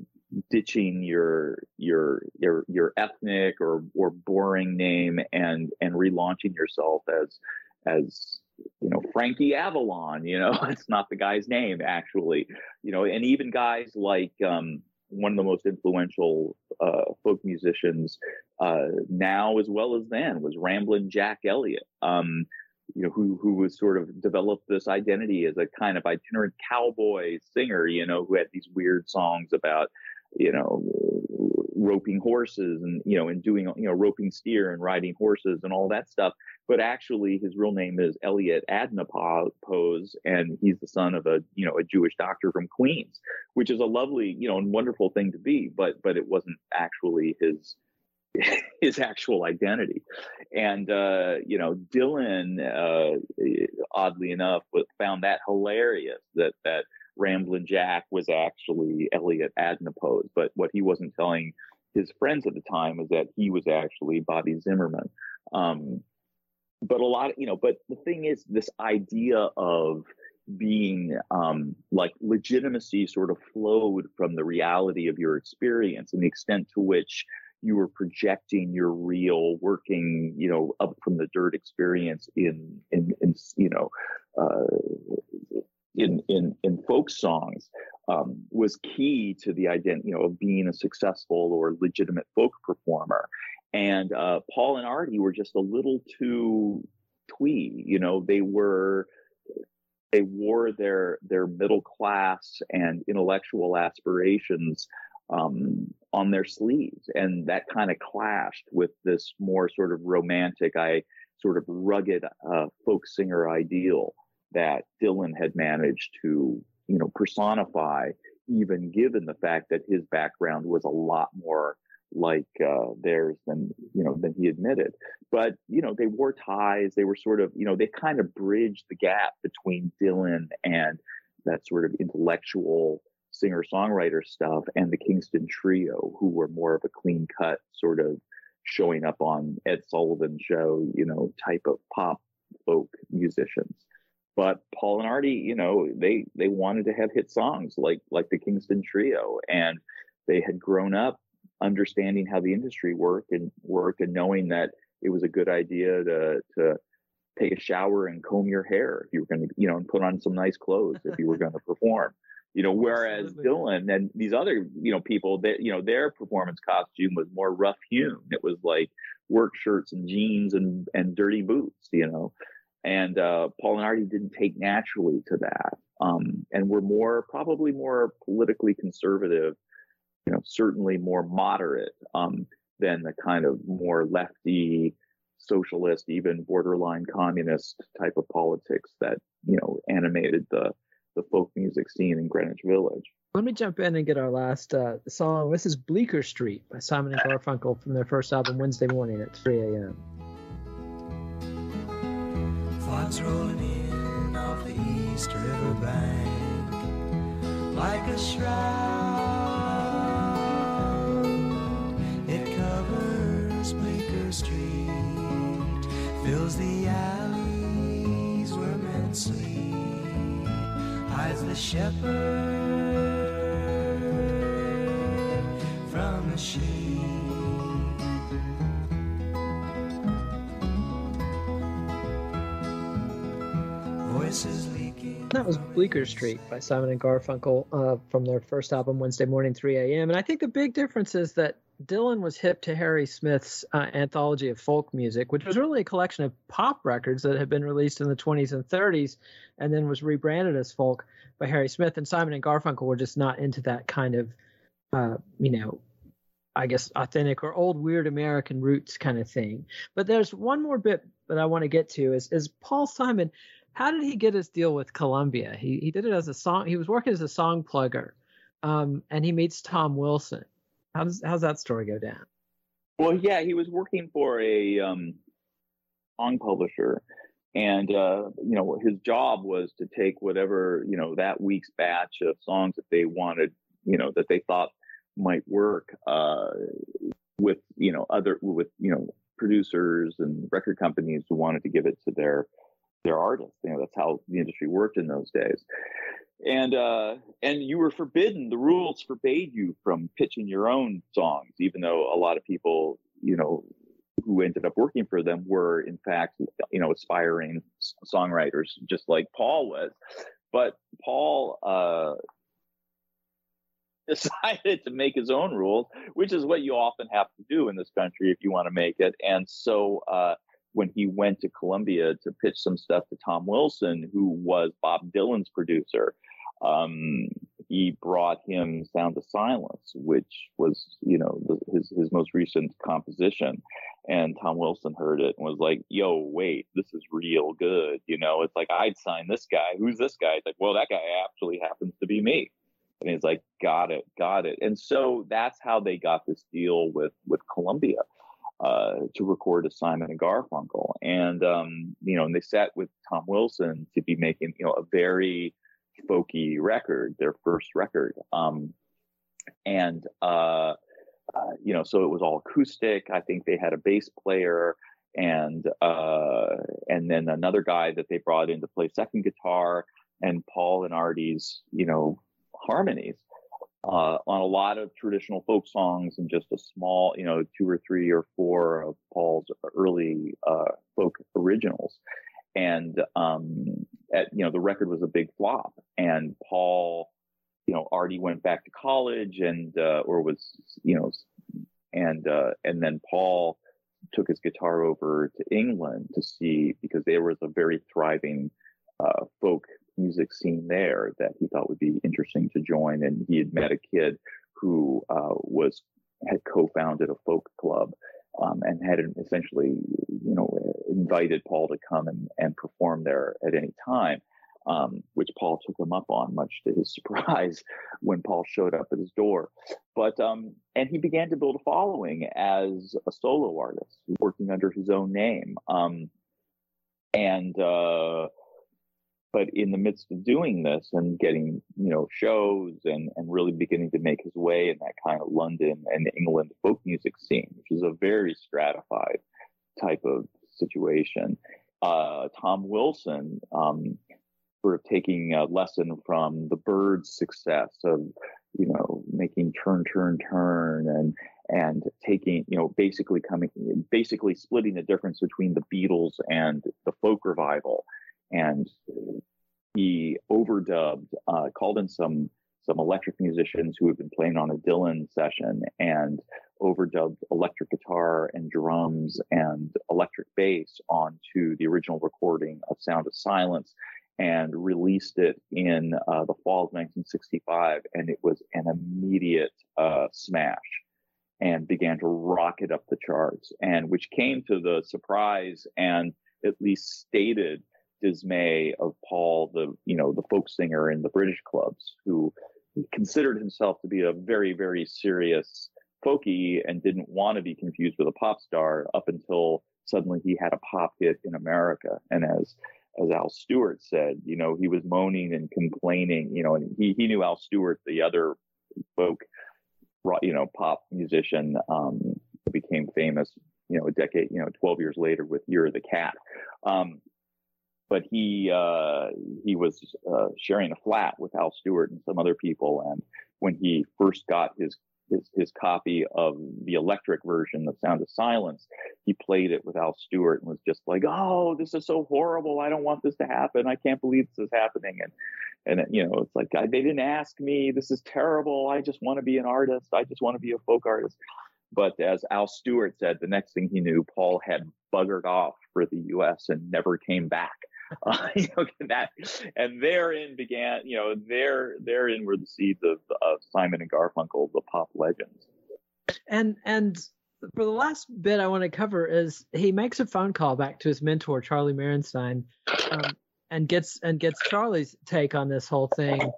ditching your your your your ethnic or or boring name and and relaunching yourself as as you know Frankie Avalon. You know, it's not the guy's name actually. You know, and even guys like um, one of the most influential uh, folk musicians uh, now as well as then was Ramblin' Jack Elliott. Um, you know, who who was sort of developed this identity as a kind of itinerant cowboy singer. You know, who had these weird songs about you know roping horses and you know and doing you know roping steer and riding horses and all that stuff. But actually his real name is Elliot Adnopoz and he's the son of a you know a Jewish doctor from Queens which is a lovely you know and wonderful thing to be but but it wasn't actually his his actual identity. And uh you know Dylan uh oddly enough found that hilarious that that Ramblin' Jack was actually Elliot Adnopoz. But what he wasn't telling his friends at the time was that he was actually Bobby Zimmerman. Um, but a lot of, you know, but the thing is, this idea of being um, like legitimacy sort of flowed from the reality of your experience and the extent to which you were projecting your real working, you know, up from the dirt experience in, in, in you know, uh, in in in folk songs um, was key to the identity, you know, of being a successful or legitimate folk performer. And uh, Paul and Artie were just a little too twee. You know, they were they wore their their middle class and intellectual aspirations um, on their sleeves, and that kind of clashed with this more sort of romantic, I sort of rugged uh, folk singer ideal that Dylan had managed to, you know, personify, even given the fact that his background was a lot more like uh, theirs than you know than he admitted. But you know, they wore ties. They were sort of, you know, they kind of bridged the gap between Dylan and that sort of intellectual singer songwriter stuff and the Kingston Trio, who were more of a clean cut sort of showing up on Ed Sullivan show, you know, type of pop folk musicians. But Paul and Artie, you know, they they wanted to have hit songs like like the Kingston Trio, and they had grown up understanding how the industry worked and worked, and knowing that it was a good idea to to take a shower and comb your hair if you were going to, you know, and put on some nice clothes if you were going to perform. You know, whereas Absolutely. Dylan and these other, you know, people that, you know, their performance costume was more rough hewn. It was like work shirts and jeans and, and dirty boots, you know and uh, Paul and Artie didn't take naturally to that, um, and were more probably more politically conservative, you know, certainly more moderate um, than the kind of more lefty, socialist, even borderline communist type of politics that you know animated the the folk music scene in Greenwich Village. Let me jump in and get our last uh, song. This is Bleecker Street by Simon and Garfunkel from their first album, Wednesday Morning at 3 a.m. Fogs rolling in off the East River bank like a shroud. It covers Bleecker Street, fills the alleys where men sleep, hides the shepherd That was Bleecker Street by Simon and Garfunkel uh, from their first album, Wednesday Morning, 3 a.m. And I think the big difference is that Dylan was hip to Harry Smith's uh, anthology of folk music, which was really a collection of pop records that had been released in the 20s and 30s and then was rebranded as folk by Harry Smith. And Simon and Garfunkel were just not into that kind of, uh, you know, I guess authentic or old weird American roots kind of thing. But there's one more bit that I want to get to is is Paul Simon how did he get his deal with Columbia? He he did it as a song. He was working as a song plugger, um, and he meets Tom Wilson. How does how's that story go down? Well, yeah, he was working for a um, song publisher, and uh, you know his job was to take whatever you know that week's batch of songs that they wanted, you know, that they thought might work uh, with you know other with you know producers and record companies who wanted to give it to their their artists. You know, that's how the industry worked in those days. And uh, and you were forbidden. The rules forbade you from pitching your own songs, even though a lot of people, you know, who ended up working for them were in fact you know aspiring songwriters just like paul was but paul uh, decided to make his own rules which is what you often have to do in this country if you want to make it and so uh, when he went to columbia to pitch some stuff to tom wilson who was bob dylan's producer um, he brought him Sound of Silence, which was, you know, his his most recent composition. And Tom Wilson heard it and was like, "Yo, wait, this is real good." You know, it's like I'd sign this guy. Who's this guy? It's like, well, that guy actually happens to be me. And he's like, "Got it, got it." And so that's how they got this deal with with Columbia uh, to record a Simon and Garfunkel. And um, you know, and they sat with Tom Wilson to be making, you know, a very folky record, their first record. Um, and, uh, uh, you know, so it was all acoustic. I think they had a bass player and, uh, and then another guy that they brought in to play second guitar and Paul and Artie's, you know, harmonies. Uh, on a lot of traditional folk songs and just a small, you know, two or three or four of Paul's early uh, folk originals and um, at, you know the record was a big flop. And Paul, you know, already went back to college and uh, or was you know, and uh, and then Paul took his guitar over to England to see because there was a very thriving uh, folk music scene there that he thought would be interesting to join. And he had met a kid who uh, was had co-founded a folk club um, and had essentially, you know, invited Paul to come and, and perform there at any time, um, which Paul took him up on, much to his surprise, when Paul showed up at his door. But um, and he began to build a following as a solo artist, working under his own name. Um, and uh, but in the midst of doing this and getting you know shows and and really beginning to make his way in that kind of London and England folk music scene, which is a very stratified type of situation. Uh, Tom Wilson, um, sort of taking a lesson from the Byrds' success of you know making turn turn turn and and taking you know basically coming basically splitting the difference between the Beatles and the folk revival and he overdubbed, uh, called in some some electric musicians who had been playing on a Dylan session and overdubbed electric guitar and drums and electric bass onto the original recording of Sound of Silence and released it in uh, the fall of 1965. And it was an immediate uh, smash and began to rocket up the charts and which came to the surprise and at least stated dismay of Paul, the you know the folk singer in the British clubs, who considered himself to be a very very serious folky and didn't want to be confused with a pop star up until suddenly he had a pop hit in America. And as as Al Stewart said, you know, he was moaning and complaining, you know, and he he knew Al Stewart, the other folk, you know, pop musician, um, became famous, you know, a decade, you know, 12 years later with Year of the Cat. Um, but he uh, he was uh, sharing a flat with Al Stewart and some other people. And when he first got his his, his copy of the electric version of Sound of Silence, he played it with Al Stewart and was just like, "Oh, this is so horrible! I don't want this to happen. I can't believe this is happening." And and you know, it's like they didn't ask me. This is terrible. I just want to be an artist. I just want to be a folk artist. But as Al Stewart said, the next thing he knew, Paul had buggered off for the U.S. and never came back. Uh, you know, that, and therein began, you know, there therein were the seeds of, of Simon and Garfunkel, the pop legends. And and for the last bit I want to cover is he makes a phone call back to his mentor Charlie Merenstein, um, and gets and gets Charlie's take on this whole thing.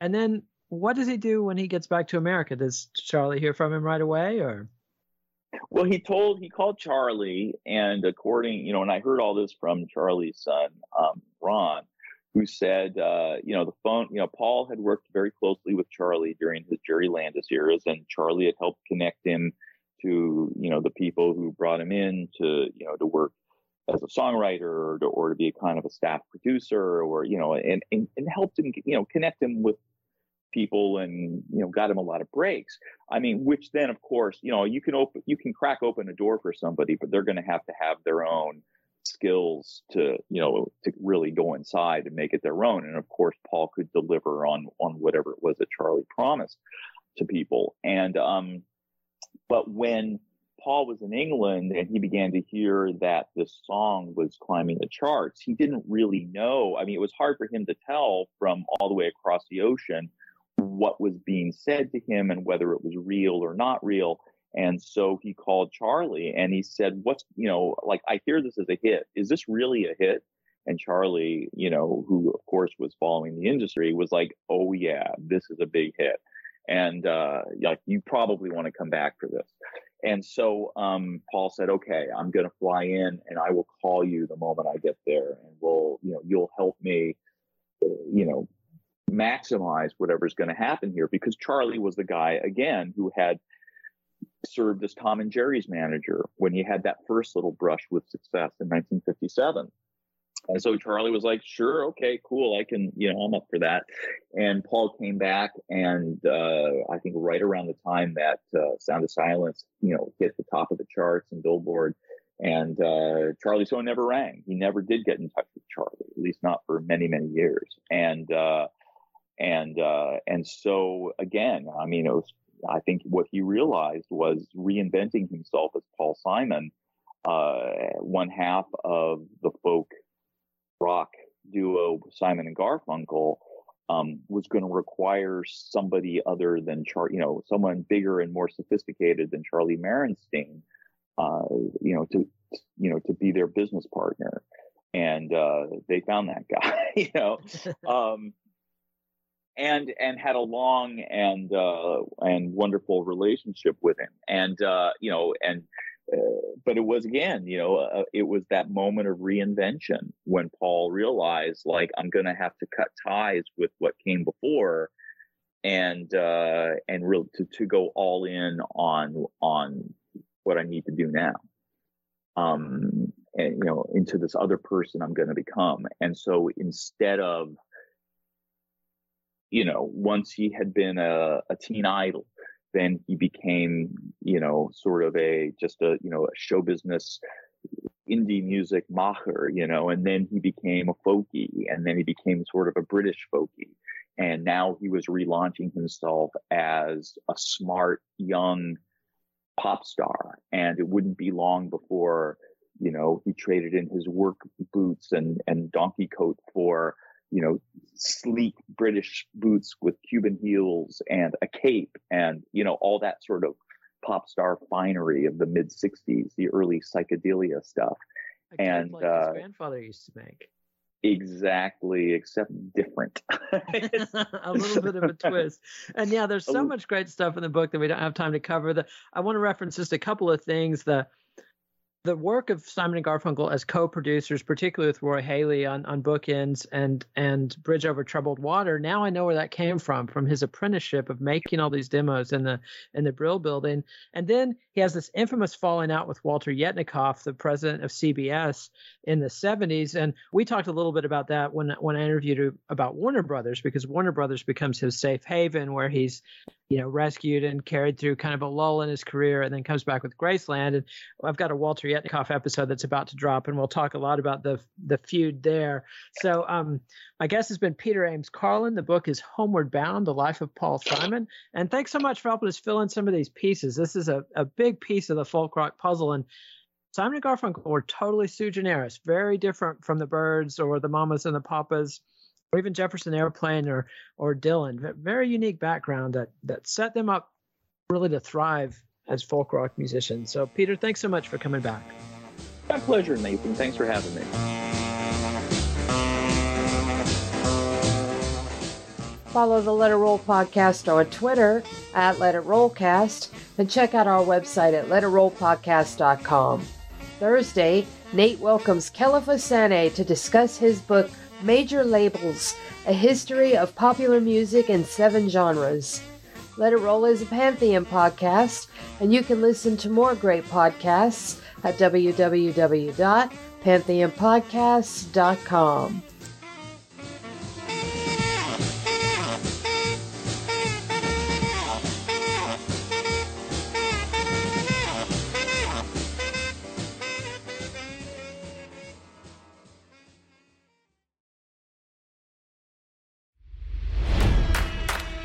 And then what does he do when he gets back to America? Does Charlie hear from him right away, or? Well, he told he called Charlie, and according, you know, and I heard all this from Charlie's son, um, Ron, who said, uh, you know, the phone, you know, Paul had worked very closely with Charlie during his Jerry Landis years, and Charlie had helped connect him to, you know, the people who brought him in to, you know, to work as a songwriter or to, or to be a kind of a staff producer or, you know, and, and, and helped him, you know, connect him with people and you know got him a lot of breaks. I mean which then of course you know you can open you can crack open a door for somebody but they're going to have to have their own skills to you know to really go inside and make it their own. And of course paul could deliver on on whatever it was that charlie promised to people. And um but when paul was in england and he began to hear that this song was climbing the charts he didn't really know. I mean it was hard for him to tell from all the way across the ocean what was being said to him and whether it was real or not real and so he called Charlie and he said, What's, you know, like, I hear this is a hit. Is this really a hit? And Charlie, you know, who of course was following the industry, was like, Oh, yeah, this is a big hit. And uh, like, you probably want to come back for this. And so um, Paul said, Okay, I'm going to fly in and I will call you the moment I get there. And we'll, you know, you'll help me, you know, maximize whatever's going to happen here because Charlie was the guy, again, who had served as Tom and Jerry's manager when he had that first little brush with success in 1957. And so Charlie was like, sure, okay, cool. I can, you know, I'm up for that. And Paul came back and uh, I think right around the time that uh, Sound of Silence, you know, hit the top of the charts and Billboard. And uh, Charlie's phone never rang. He never did get in touch with Charlie, at least not for many, many years. And uh, and uh, and so again, I mean, it was I think what he realized was reinventing himself as Paul Simon, uh, one half of the folk rock duo Simon and Garfunkel. Um, was going to require somebody other than Charlie, you know, someone bigger and more sophisticated than Charlie Merenstein, uh, you know, to, you know, to be their business partner. And uh, they found that guy, you know. Um, and and had a long and uh, and wonderful relationship with him. And uh, you know, and uh, but it was again, you know, uh, it was that moment of reinvention when Paul realized, like, I'm going to have to cut ties with what came before, and uh, and real to to go all in on on what I need to do now. Um, and you know, into this other person I'm going to become. And so instead of you know, once he had been a, a teen idol, then he became, you know, sort of a just a, you know, a show business indie music macher, you know, and then he became a folkie and then he became sort of a British folkie. And now he was relaunching himself as a smart young pop star. And it wouldn't be long before, you know, he traded in his work boots and, and donkey coat for you know, sleek British boots with Cuban heels and a cape and, you know, all that sort of pop star finery of the mid 60s, the early psychedelia stuff. and like uh, his grandfather used to make. Exactly, except different. a little bit of a twist. And yeah, there's so much great stuff in the book that we don't have time to cover. The I want to reference just a couple of things. The the work of Simon and Garfunkel as co-producers, particularly with Roy Halee on, on Bookends and and Bridge Over Troubled Water, now I know where that came from, from his apprenticeship of making all these demos in the in the Brill building. And then he has this infamous falling out with Walter Yetnikoff, the president of CBS in the 70s. And we talked a little bit about that when when I interviewed about Warner Brothers, because Warner Brothers becomes his safe haven where he's you know, rescued and carried through kind of a lull in his career and then comes back with Graceland. And I've got a Walter Yetnikoff episode that's about to drop, and we'll talk a lot about the the feud there. So um, my guest has been Peter Ames Carlin. The book is Homeward Bound, The Life of Paul Simon. And thanks so much for helping us fill in some of these pieces. This is a, a big piece of the folk rock puzzle. And Simon and Garfunkel were totally sui generis, very different from the Byrds or the Mamas and the Papas or even Jefferson Airplane or or Dylan. Very unique background that that set them up really to thrive as folk rock musicians. So Peter, thanks so much for coming back. My pleasure, Nathan. Thanks for having me. Follow the Let It Roll podcast on Twitter at Let It Rollcast and check out our website at letitrollpodcast.com. Thursday, Nate welcomes Kelefa Sanneh to discuss his book Major Labels A History of Popular Music in Seven Genres. Let It Roll is a Pantheon podcast, and you can listen to more great podcasts at www.pantheonpodcasts.com.